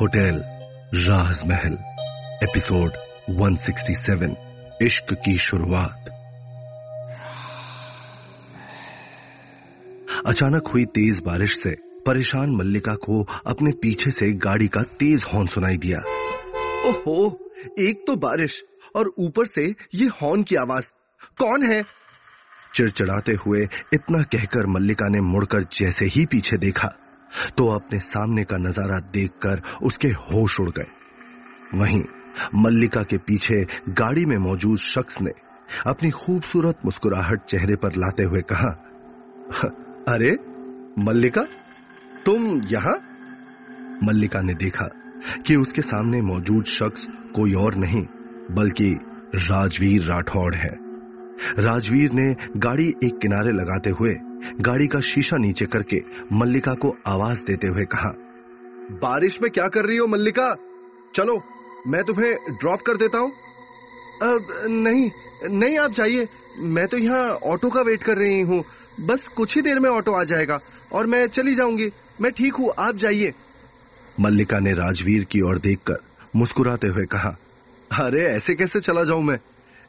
Hotel राज महल, episode 167 इश्क की शुरुआत। अचानक हुई तेज बारिश से परेशान मल्लिका को अपने पीछे से गाड़ी का तेज हॉर्न सुनाई दिया। ओहो, एक तो बारिश और ऊपर से ये हॉर्न की आवाज़। कौन है? चिड़चिड़ाते हुए इतना कहकर मल्लिका ने मुड़कर जैसे ही पीछे देखा। तो अपने सामने का नज़ारा देखकर उसके होश उड़ गए। वहीं मल्लिका के पीछे गाड़ी में मौजूद शख्स ने अपनी खूबसूरत मुस्कुराहट चेहरे पर लाते हुए कहा, अरे, मल्लिका, तुम यहाँ? मल्लिका ने देखा कि उसके सामने मौजूद शख्स कोई और नहीं, बल्कि राजवीर राठौड़ है। राजवीर ने गाड़ी एक किनारे लगाते हुए गाड़ी का शीशा नीचे करके मल्लिका को आवाज़ देते हुए कहा, बारिश में क्या कर रही हो मल्लिका? चलो, मैं तुम्हें ड्रॉप कर देता हूँ। नहीं नहीं, आप जाइए। मैं तो यहाँ ऑटो का वेट कर रही हूँ। बस कुछ ही देर में ऑटो आ जाएगा और मैं चली जाऊँगी। मैं ठीक हूँ, आप जाइए। मल्लिका ने राजवीर की ओर देखकर मुस्कुराते हुए कहा, अरे, ऐसे कैसे चला जाऊँ मैं?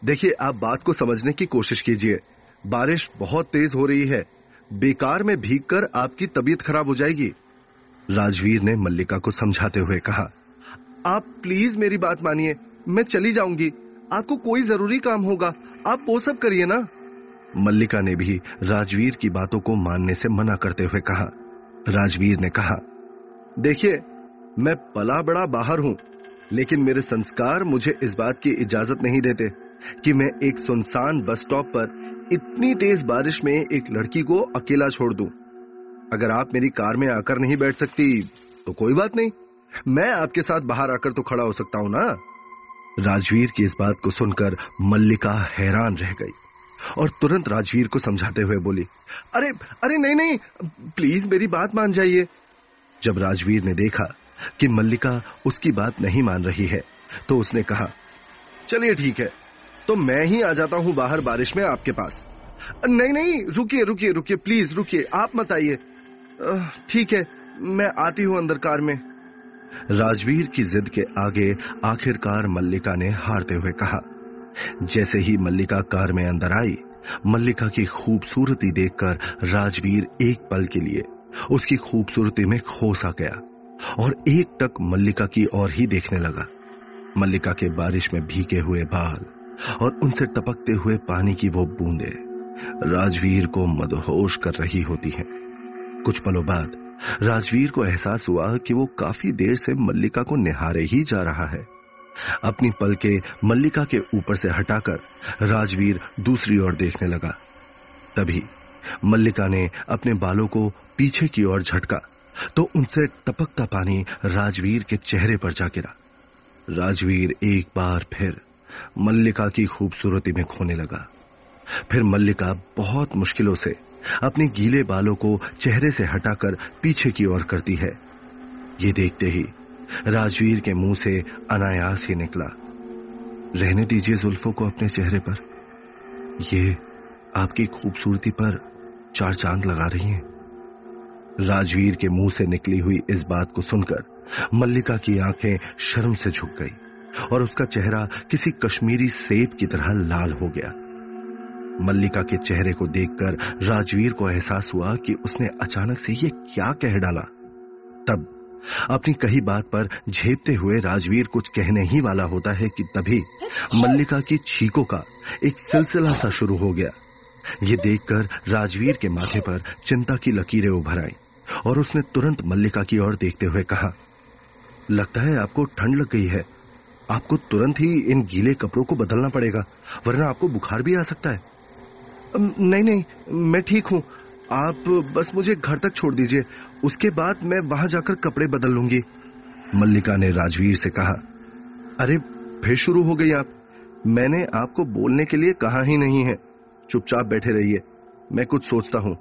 देखिए, आप बात को समझने की कोशिश कीजिए। बारिश बहुत तेज हो रही है। बेकार में भीगकर आपकी तबीयत खराब हो जाएगी। राजवीर ने मल्लिका को समझाते हुए कहा, आप प्लीज़ मेरी बात मानिए, मैं चली जाऊँगी। आपको कोई ज़रूरी काम होगा, आप वो सब करिए ना। मल्लिका ने भी राजवीर की बातों को मानने से मना करते हुए कहा। राजवीर ने कहा, देखिए, मैं पला बड़ा बाहर हूँ, लेकिन मेरे संस्कार मुझे इस बात की इजाज़त नहीं देते कि मैं एक सुनसान बस स्टॉप पर इतनी तेज बारिश में एक लड़की को अकेला छोड़ दूँ। अगर आप मेरी कार में आकर नहीं बैठ सकती तो कोई बात नहीं। मैं आपके साथ बाहर आकर तो खड़ा हो सकता हूँ ना? राजवीर की इस बात को सुनकर मल्लिका हैरान रह गई और तुरंत राजवीर को समझाते हुए बोली, अरे अरे नहीं नहीं, प्लीज़ मेरी बात मान जाइए। जब राजवीर ने देखा कि मल्लिका उसकी बात नहीं मान रही है तो उसने कहा, चलिए ठीक है तो मैं ही आ जाता हूँ बाहर बारिश में आपके पास। नहीं नहीं, रुकिए रुकिए रुकिए प्लीज़ रुकिए, आप मत आइए। ठीक है, मैं आती हूँ अंदर कार में। राजवीर की जिद के आगे आखिरकार मल्लिका ने हारते हुए कहा। जैसे ही मल्लिका कार में अंदर आई, मल्लिका की खूबसूरती देखकर राजवीर एक पल के लिए उसकी खूबसूरती में खो सा गया और एक टक मल्लिका की ओर ही देखने लगा। मल्लिका के बारिश में भीगे हुए बाल और उनसे टपकते हुए पानी की वो बूंदे राजवीर को मदहोश कर रही होती हैं। कुछ पलों बाद राजवीर को एहसास हुआ कि वो काफ़ी देर से मल्लिका को निहारे ही जा रहा है। अपनी पल के मल्लिका के ऊपर से हटाकर राजवीर दूसरी ओर देखने लगा। तभी मल्लिका ने अपने बालों को पीछे की ओर झटका तो उनसे टपकता पानी राजवीर के चेहरे पर जा गिरा। राजवीर एक बार फिर मल्लिका की खूबसूरती में खोने लगा। फिर मल्लिका बहुत मुश्किलों से अपने गीले बालों को चेहरे से हटाकर पीछे की ओर करती है। ये देखते ही राजवीर के मुँह से अनायास ही निकला। रहने दीजिए जुल्फों को अपने चेहरे पर। ये आपकी खूबसूरती पर चार चाँद लगा रही हैं। राजवीर के मुँह से निकली हुई इस बात को सुनकर मल्लिका की आँखें शर्म से झुक गई। और उसका चेहरा किसी कश्मीरी सेब की तरह लाल हो गया। मल्लिका के चेहरे को देखकर राजवीर को एहसास हुआ कि उसने अचानक से यह क्या कह डाला। तब अपनी कही बात पर झेपते हुए राजवीर कुछ कहने ही वाला होता है कि तभी मल्लिका की छीकों का एक सिलसिला सा शुरू हो गया। ये देखकर राजवीर के माथे पर चिंता की लकीरें उभर आई और उसने तुरंत मल्लिका की ओर देखते हुए कहा, लगता है आपको ठंड लग गई है। आपको तुरंत ही इन गीले कपड़ों को बदलना पड़ेगा, वरना आपको बुखार भी आ सकता है। नहीं नहीं, मैं ठीक हूँ। आप बस मुझे घर तक छोड़ दीजिए। उसके बाद मैं वहाँ जाकर कपड़े बदल लूँगी। मल्लिका ने राजवीर से कहा, अरे, फिर शुरू हो गई आप। मैंने आपको बोलने के लिए कहा ही नहीं है। चुपचाप बैठे रहिए। मैं कुछ सोचता हूँ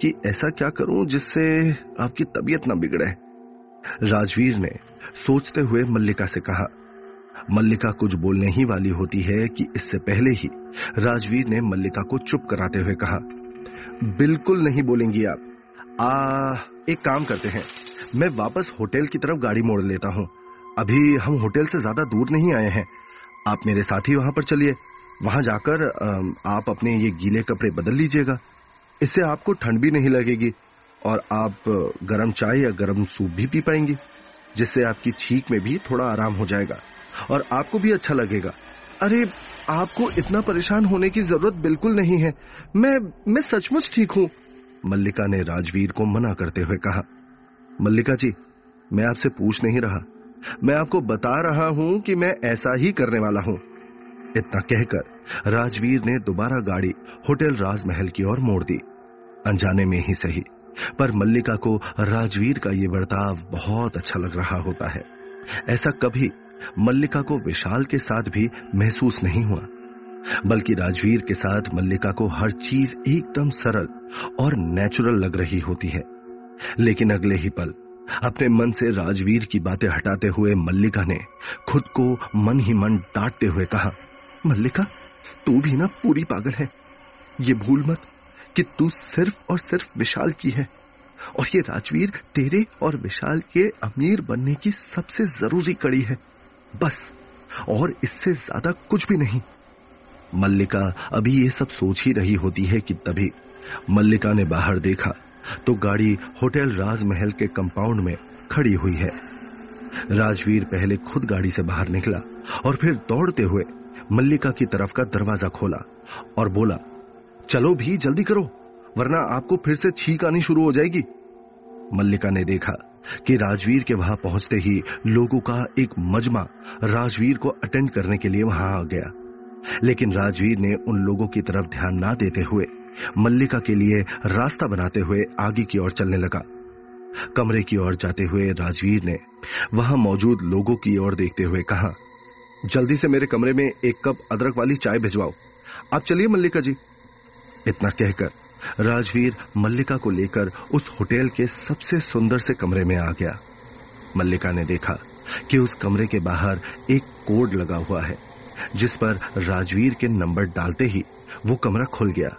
कि ऐसा क्या करूँ जिससे आपकी तबीयत ना बिगड़े। राजवीर ने सोचते हुए मल्लिका से कहा मल्लिका कुछ बोलने ही वाली होती है कि इससे पहले ही राजवीर ने मल्लिका को चुप कराते हुए कहा, बिल्कुल नहीं बोलेंगी आप। आ, एक काम करते हैं। मैं वापस होटल की तरफ़ गाड़ी मोड़ लेता हूँ। अभी हम होटल से ज़्यादा दूर नहीं आए हैं। आप मेरे साथ ही वहाँ पर चलिए। वहाँ जाकर आप अपने ये गीले कपड़े बदल लीजिएगा। इससे आपको ठंड भी नहीं लगेगी और आप गर्म चाय या गर्म सूप भी पी पाएँगी, जिससे आपकी छींक में भी थोड़ा आराम हो जाएगा। और आपको भी अच्छा लगेगा। अरे, आपको इतना परेशान होने की ज़रूरत बिल्कुल नहीं है। मैं मैं सचमुच ठीक हूँ। मल्लिका ने राजवीर को मना करते हुए कहा। मल्लिका जी, मैं आपसे पूछ नहीं रहा। मैं आपको बता रहा हूँ कि मैं ऐसा ही करने वाला हूँ। इतना कहकर राजवीर ने दोबारा गाड़ी होटल राजमहल की ओर मोड़ दी। अनजाने में ही सही। पर मल्लिका को राजवीर का ये बर्ताव बहुत अच्छा लग रहा होता है। ऐसा कभी मल्लिका को विशाल के साथ भी महसूस नहीं हुआ, बल्कि राजवीर के साथ मल्लिका को हर चीज़ एकदम सरल और नेचुरल लग रही होती है। लेकिन अगले ही पल, अपने मन से राजवीर की बातें हटाते हुए मल्लिका ने खुद को मन ही मन डांटते हुए कहा, मल्लिका, तू भी ना पूरी पागल है। ये भूल मत कि तू सिर्फ़ और सिर्फ़ विशाल की है, और ये राजवीर तेरे और विशाल के अमीर बनने की सबसे ज़रूरी कड़ी है। बस। और इससे ज़्यादा कुछ भी नहीं। मल्लिका अभी ये सब सोच ही रही होती है कि तभी मल्लिका ने बाहर देखा तो गाड़ी होटल राजमहल के कंपाउंड में खड़ी हुई है। राजवीर पहले खुद गाड़ी से बाहर निकला और फिर दौड़ते हुए मल्लिका की तरफ़ का दरवाज़ा खोला और बोला, चलो भी, जल्दी करो, वरना आपको फिर से छींक आनी शुरू हो जाएगी। मल्लिका ने देखा कि राजवीर के वहाँ पहुँचते ही लोगों का एक मजमा राजवीर को अटेंड करने के लिए वहाँ आ गया। लेकिन राजवीर ने उन लोगों की तरफ़ ध्यान ना देते हुए, मल्लिका के लिए रास्ता बनाते हुए आगे की ओर चलने लगा। कमरे की ओर जाते हुए राजवीर ने वहाँ मौजूद लोगों की ओर देखते हुए कहा, जल्दी से मेरे कमरे में एक कप अदरक वाली चाय भिजवाओ। आप चलिए मल्लिका जी। इतना कहकर राजवीर मल्लिका को लेकर उस होटल के सबसे सुंदर से कमरे में आ गया। मल्लिका ने देखा कि उस कमरे के बाहर एक कोड लगा हुआ है, जिस पर राजवीर के नंबर डालते ही वो कमरा खुल गया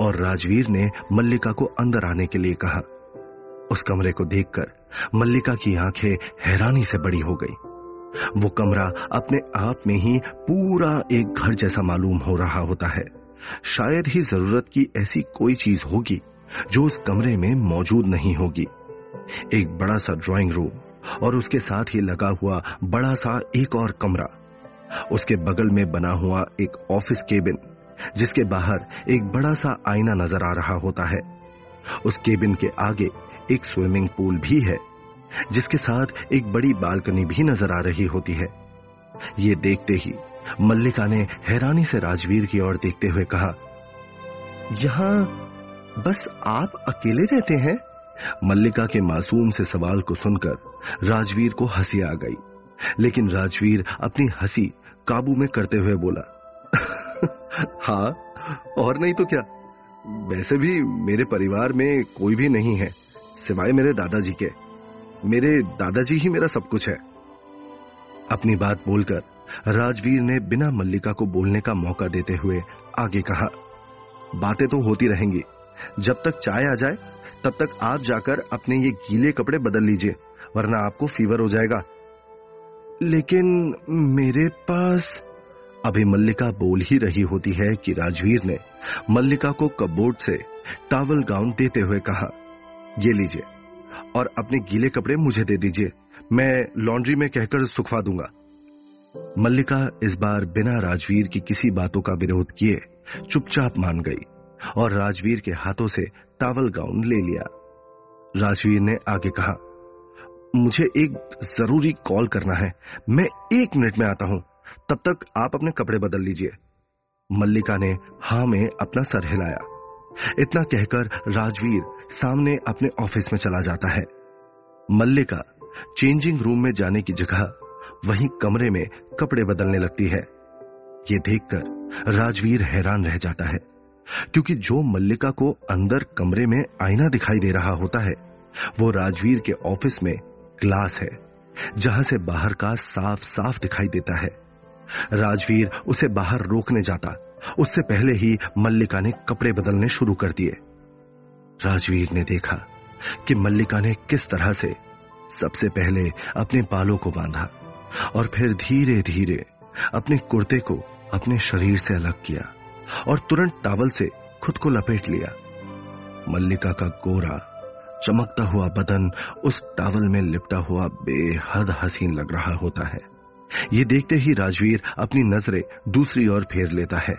और राजवीर ने मल्लिका को अंदर आने के लिए कहा। उस कमरे को देखकर मल्लिका की आँखें हैरानी से बड़ी हो गई। वो कमरा अपने आप में ही पूरा एक घर जैसा मालूम हो रहा होता है। शायद ही ज़रूरत की ऐसी कोई चीज़ होगी जो उस कमरे में मौजूद नहीं होगी। एक बड़ा सा ड्राइंग रूम और उसके साथ ही लगा हुआ बड़ा सा एक और कमरा। उसके बगल में बना हुआ एक ऑफ़िस केबिन जिसके बाहर एक बड़ा सा आईना नज़र आ रहा होता है। उस केबिन के आगे एक स्विमिंग पूल भी है, जिसके साथ एक बड़ी बालकनी भी नज़र आ रही होती है। ये देखते ही मल्लिका ने हैरानी से राजवीर की ओर देखते हुए कहा, यहाँ बस आप अकेले रहते हैं? मल्लिका के मासूम से सवाल को सुनकर राजवीर को हँसी आ गई, लेकिन राजवीर अपनी हँसी काबू में करते हुए बोला हाँ और नहीं तो क्या? वैसे भी मेरे परिवार में कोई भी नहीं है, सिवाय मेरे दादाजी के। मेरे दादाजी ही मेरा सब कुछ है। अपनी बात बोलकर राजवीर ने बिना मल्लिका को बोलने का मौका देते हुए आगे कहा, बातें तो होती रहेंगी। जब तक चाय आ जाए, तब तक आप जाकर अपने ये गीले कपड़े बदल लीजिए, वरना आपको फीवर हो जाएगा। लेकिन मेरे पास अभी मल्लिका बोल ही रही होती है कि राजवीर ने मल्लिका को कबोर्ड से टावल गाउन देते हुए कहा, ये लीजिए और अपने गीले कपड़े मुझे दे दीजिए। मैं लॉन्ड्री में कहकर सुखवा दूँगा। मल्लिका इस बार बिना राजवीर की किसी बातों का विरोध किए चुपचाप मान गई और राजवीर के हाथों से टावल गाउन ले लिया। राजवीर ने आगे कहा, मुझे एक ज़रूरी कॉल करना है। मैं एक मिनट में आता हूँ। तब तक आप अपने कपड़े बदल लीजिए। मल्लिका ने हा में अपना सर हिलाया। इतना कहकर राजवीर सामने अपने ऑफ़िस में चला जाता है। मल्लिका चेंजिंग रूम में जाने की जगह वहीं कमरे में कपड़े बदलने लगती है। ये देखकर राजवीर हैरान रह जाता है, क्योंकि जो मल्लिका को अंदर कमरे में आईना दिखाई दे रहा होता है, वो राजवीर के ऑफ़िस में ग्लास है, जहाँ से बाहर का साफ़ साफ़ दिखाई देता है। राजवीर उसे बाहर रोकने जाता, उससे पहले ही मल्लिका ने कपड़े बदलने शुरू कर दिए। राजवीर ने देखा कि मल्लिका ने किस तरह से सबसे पहले अपने बालों को बांधा। और फिर धीरे धीरे अपने कुर्ते को अपने शरीर से अलग किया और तुरंत टावल से खुद को लपेट लिया। मल्लिका का गोरा, चमकता हुआ बदन उस टावल में लिपटा हुआ बेहद हसीन लग रहा होता है। ये देखते ही राजवीर अपनी नज़रें दूसरी ओर फेर लेता है।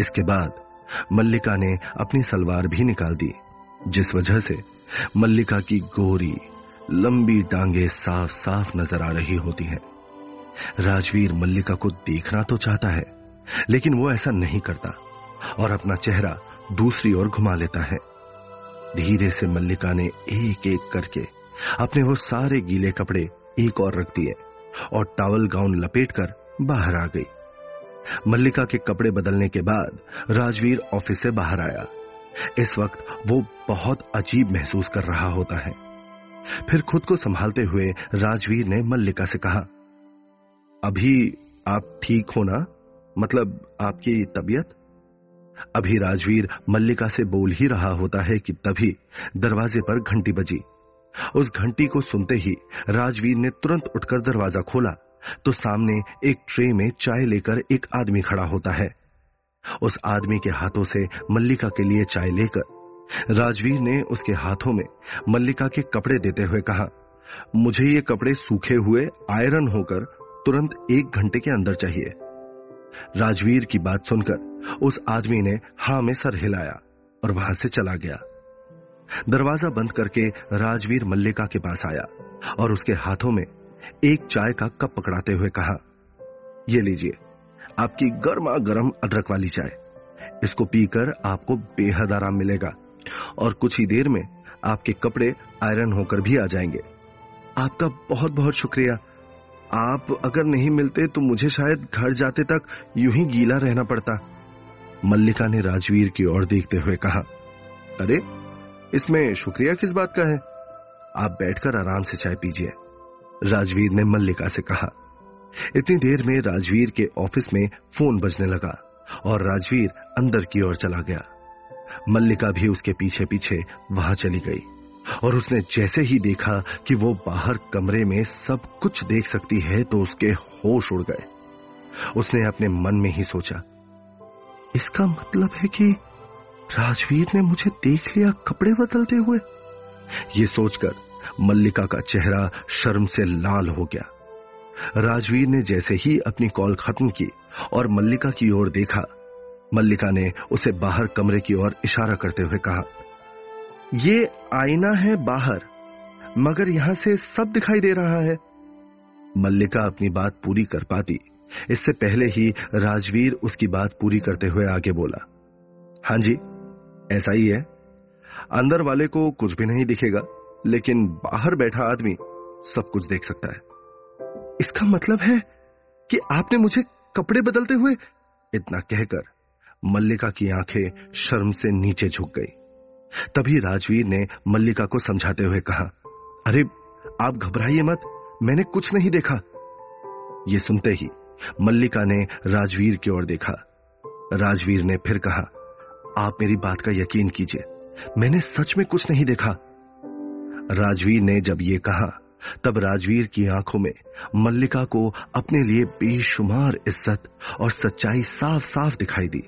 इसके बाद मल्लिका ने अपनी सलवार भी निकाल दी, जिस वजह से मल्लिका की गोरी लंबी टांगे साफ़ साफ़ नज़र आ रही होती हैं। राजवीर मल्लिका को देखना तो चाहता है, लेकिन वो ऐसा नहीं करता और अपना चेहरा दूसरी ओर घुमा लेता है। धीरे से मल्लिका ने एक एक करके अपने वो सारे गीले कपड़े एक और रख दिए और टावल गाउन लपेटकर बाहर आ गई। मल्लिका के कपड़े बदलने के बाद राजवीर ऑफ़िस से बाहर आया। इस वक्त वो बहुत अजीब महसूस कर रहा होता है। फिर खुद को संभालते हुए राजवीर ने मल्लिका से कहा अभी आप ठीक हो ना? मतलब आपकी तबीयत? अभी राजवीर मल्लिका से बोल ही रहा होता है कि तभी दरवाजे पर घंटी बजी। उस घंटी को सुनते ही राजवीर ने तुरंत उठकर दरवाज़ा खोला तो सामने एक ट्रे में चाय लेकर एक आदमी खड़ा होता है। उस आदमी के हाथों से मल्लिका के लिए चाय लेकर राजवीर ने उसके हाथों में मल्लिका के कपड़े देते हुए कहा, मुझे ये कपड़े सूखे हुए आयरन होकर तुरंत एक घंटे के अंदर चाहिए। राजवीर की बात सुनकर उस आदमी ने हा में सर हिलाया और वहाँ से चला गया। दरवाज़ा बंद करके राजवीर मल्लिका के पास आया और उसके हाथों में एक चाय का कप पकड़ाते हुए कहा, ये लीजिए, आपकी गर्मा गर्म अदरक वाली चाय। इसको पीकर आपको बेहद आराम मिलेगा और कुछ ही देर में आपके कपड़े आयरन होकर भी आ जाएँगे। आपका बहुत बहुत शुक्रिया। आप अगर नहीं मिलते तो मुझे शायद घर जाते तक यूँ ही गीला रहना पड़ता। मल्लिका ने राजवीर की ओर देखते हुए कहा, अरे, इसमें शुक्रिया किस बात का है? आप बैठकर आराम से चाय पीजिए। राजवीर ने मल्लिका से कहा। इतनी देर में राजवीर के ऑफ़िस में फ़ोन बजने लगा और राजवीर अंदर की ओर चला गया। मल्लिका भी उसके पीछे पीछे वहाँ चली गई। और उसने जैसे ही देखा कि वो बाहर कमरे में सब कुछ देख सकती है तो उसके होश उड़ गए। उसने अपने मन में ही सोचा, इसका मतलब है कि राजवीर ने मुझे देख लिया कपड़े बदलते हुए। ये सोचकर मल्लिका का चेहरा शर्म से लाल हो गया। राजवीर ने जैसे ही अपनी कॉल खत्म की और मल्लिका की ओर देखा, मल्लिका ने उसे बाहर कमरे की ओर इशारा करते हुए कहा ये आईना है बाहर, मगर यहाँ से सब दिखाई दे रहा है। मल्लिका अपनी बात पूरी कर पाती। इससे पहले ही राजवीर उसकी बात पूरी करते हुए आगे बोला, हाँ जी, ऐसा ही है। अंदर वाले को कुछ भी नहीं दिखेगा, लेकिन बाहर बैठा आदमी सब कुछ देख सकता है। इसका मतलब है कि आपने मुझे कपड़े बदलते हुए इतना कहकर मल्लिका की आँखें शर्म से नीचे झुक गई। तभी राजवीर ने मल्लिका को समझाते हुए कहा, अरे, आप घबराइए मत, मैंने कुछ नहीं देखा. ये सुनते ही मल्लिका ने राजवीर की ओर देखा। राजवीर ने फिर कहा, आप मेरी बात का यकीन कीजिए, मैंने सच में कुछ नहीं देखा। राजवीर ने जब ये कहा, तब राजवीर की आँखों में मल्लिका को अपने लिए बेशुमार इज़्ज़त और सच्चाई साफ़ साफ़ दिखाई दी।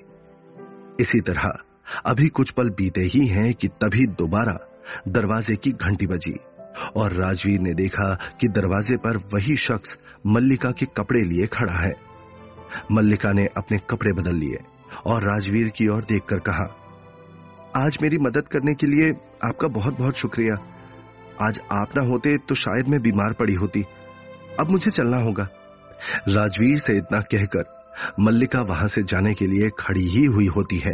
इसी तरह अभी कुछ पल बीते ही हैं कि तभी दोबारा दरवाजे की घंटी बजी और राजवीर ने देखा कि दरवाजे पर वही शख्स मल्लिका के कपड़े लिए खड़ा है। मल्लिका ने अपने कपड़े बदल लिए और राजवीर की ओर देखकर कहा, आज मेरी मदद करने के लिए आपका बहुत बहुत शुक्रिया। आज आप ना होते तो शायद मैं बीमार पड़ी होती। अब मुझे चलना होगा। राजवीर से इतना कहकर मल्लिका वहाँ से जाने के लिए खड़ी ही हुई होती है।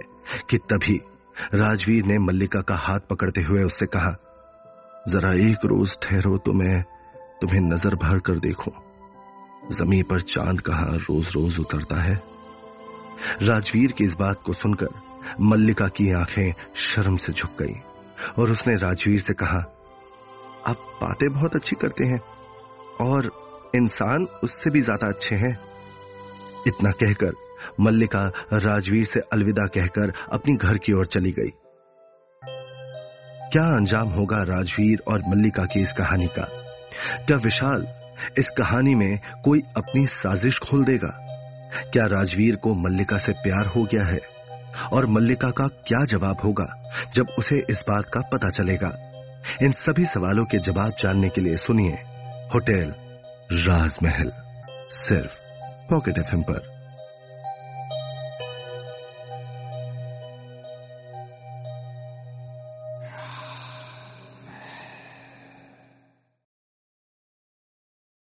कि तभी राजवीर ने मल्लिका का हाथ पकड़ते हुए उससे कहा, जरा एक रोज ठहरो तो मैं तुम्हें नज़र भर कर देखूँ। ज़मीन पर चाँद कहा रोज रोज उतरता है? राजवीर की इस बात को सुनकर मल्लिका की आँखें शर्म से झुक गई और उसने राजवीर से कहा, आप बातें बहुत अच्छी करते हैं और इंसान उससे भी ज़्यादा अच्छे हैं। इतना कहकर मल्लिका राजवीर से अलविदा कहकर अपनी घर की ओर चली गई। क्या अंजाम होगा राजवीर और मल्लिका की इस कहानी का? क्या विशाल इस कहानी में कोई अपनी साजिश खोल देगा? क्या राजवीर को मल्लिका से प्यार हो गया है? और मल्लिका का क्या जवाब होगा जब उसे इस बात का पता चलेगा? इन सभी सवालों के जवाब जानने के लिए सुनिए होटल राजमहल, सिर्फ़ पॉकेट एफ़ पर।